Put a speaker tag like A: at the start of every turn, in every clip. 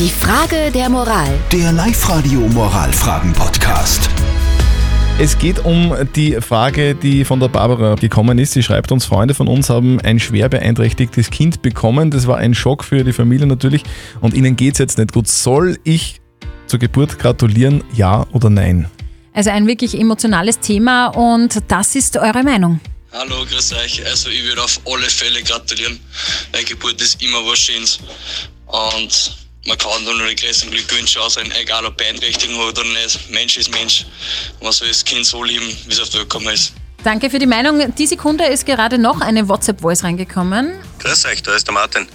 A: Die Frage der Moral.
B: Der Live-Radio Moralfragen-Podcast.
C: Es geht um die Frage, die von der Barbara gekommen ist. Sie schreibt uns, Freunde von uns haben ein schwer beeinträchtigtes Kind bekommen. Das war ein Schock für die Familie natürlich. Und ihnen geht es jetzt nicht gut. Soll ich zur Geburt gratulieren, ja oder nein?
D: Also ein wirklich emotionales Thema und das ist eure Meinung.
E: Hallo, grüß euch. Also ich würde auf alle Fälle gratulieren, weil Geburt ist immer was Schönes. Und man kann da nur die größten Glückwünsche aussehen, egal ob Beeinträchtigung oder nicht. Mensch ist Mensch. Man soll das Kind so lieben, wie es auf die Welt gekommen ist.
D: Danke für die Meinung. Die Sekunde ist gerade noch eine WhatsApp-Voice reingekommen.
F: Grüß euch, da ist der Martin.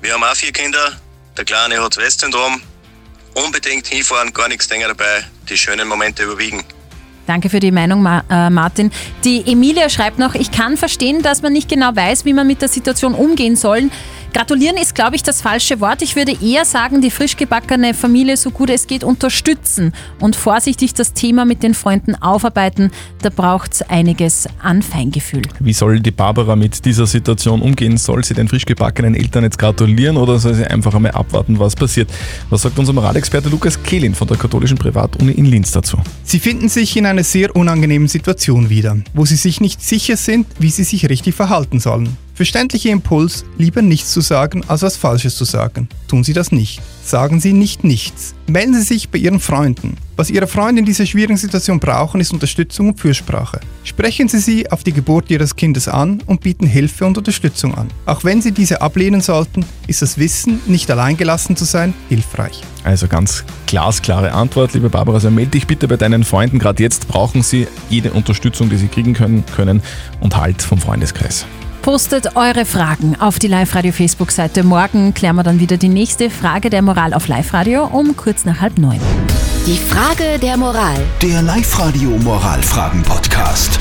F: Wir haben auch vier Kinder. Der Kleine hat das West-Syndrom. Unbedingt hinfahren, gar nichts länger dabei. Die schönen Momente überwiegen.
D: Danke für die Meinung, Ma äh, Martin. Die Emilia schreibt noch, ich kann verstehen, dass man nicht genau weiß, wie man mit der Situation umgehen soll. Gratulieren ist, glaube ich, das falsche Wort. Ich würde eher sagen, die frisch gebackene Familie so gut es geht unterstützen und vorsichtig das Thema mit den Freunden aufarbeiten. Da braucht es einiges an Feingefühl.
C: Wie soll die Barbara mit dieser Situation umgehen? Soll sie den frisch gebackenen Eltern jetzt gratulieren oder soll sie einfach einmal abwarten, was passiert? Was sagt unser Moralexperte Lukas Kehlin von der katholischen Privatuni in Linz dazu?
G: Sie finden sich in einer sehr unangenehmen Situation wieder, wo sie sich nicht sicher sind, wie sie sich richtig verhalten sollen. Verständlicher Impuls, lieber nichts zu sagen, als was Falsches zu sagen. Tun Sie das nicht. Sagen Sie nicht nichts. Melden Sie sich bei Ihren Freunden. Was Ihre Freunde in dieser schwierigen Situation brauchen, ist Unterstützung und Fürsprache. Sprechen Sie sie auf die Geburt Ihres Kindes an und bieten Hilfe und Unterstützung an. Auch wenn Sie diese ablehnen sollten, ist das Wissen, nicht alleingelassen zu sein, hilfreich.
C: Also ganz glasklare Antwort, liebe Barbara. Also melde dich bitte bei deinen Freunden. Gerade jetzt brauchen sie jede Unterstützung, die sie kriegen können, können und Halt vom Freundeskreis.
D: Postet eure Fragen auf die Live-Radio-Facebook-Seite. Morgen klären wir dann wieder die nächste Frage der Moral auf Live-Radio um kurz nach halb neun.
A: Die Frage der Moral.
B: Der Live-Radio Moralfragen-Podcast.